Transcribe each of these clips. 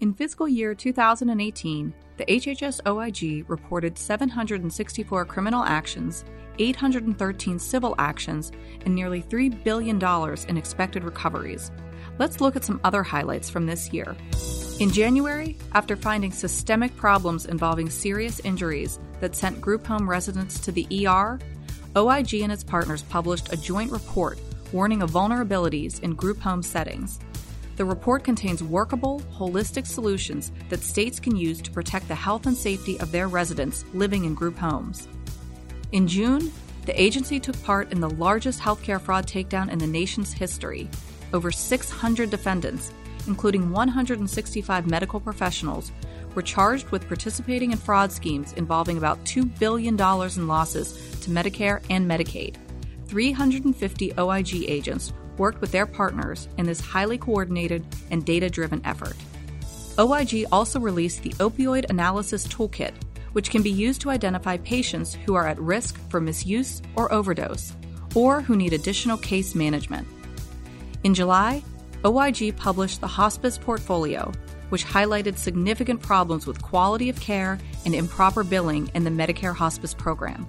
In fiscal year 2018, the HHS OIG reported 764 criminal actions, 813 civil actions, and nearly $3 billion in expected recoveries. Let's look at some other highlights from this year. In January, after finding systemic problems involving serious injuries that sent group home residents to the ER, OIG and its partners published a joint report warning of vulnerabilities in group home settings. The report contains workable, holistic solutions that states can use to protect the health and safety of their residents living in group homes. In June, the agency took part in the largest healthcare fraud takedown in the nation's history. Over 600 defendants, including 165 medical professionals, were charged with participating in fraud schemes involving about $2 billion in losses to Medicare and Medicaid. 350 OIG agents worked with their partners in this highly coordinated and data driven effort. OIG also released the Opioid Analysis Toolkit, which can be used to identify patients who are at risk for misuse or overdose, or who need additional case management. In July, OIG published the Hospice Portfolio, which highlighted significant problems with quality of care and improper billing in the Medicare hospice program.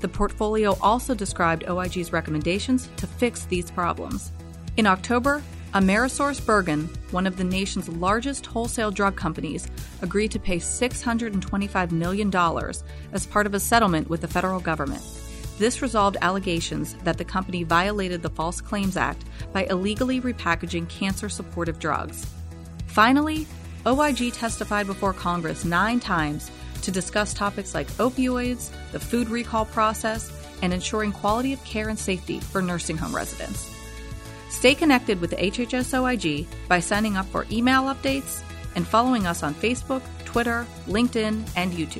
The portfolio also described OIG's recommendations to fix these problems. In October, AmerisourceBergen, one of the nation's largest wholesale drug companies, agreed to pay $625 million as part of a settlement with the federal government. This resolved allegations that the company violated the False Claims Act by illegally repackaging cancer supportive drugs. Finally, OIG testified before Congress nine times to discuss topics like opioids, the food recall process, and ensuring quality of care and safety for nursing home residents. Stay connected with the HHS OIG by signing up for email updates and following us on Facebook, Twitter, LinkedIn, and YouTube.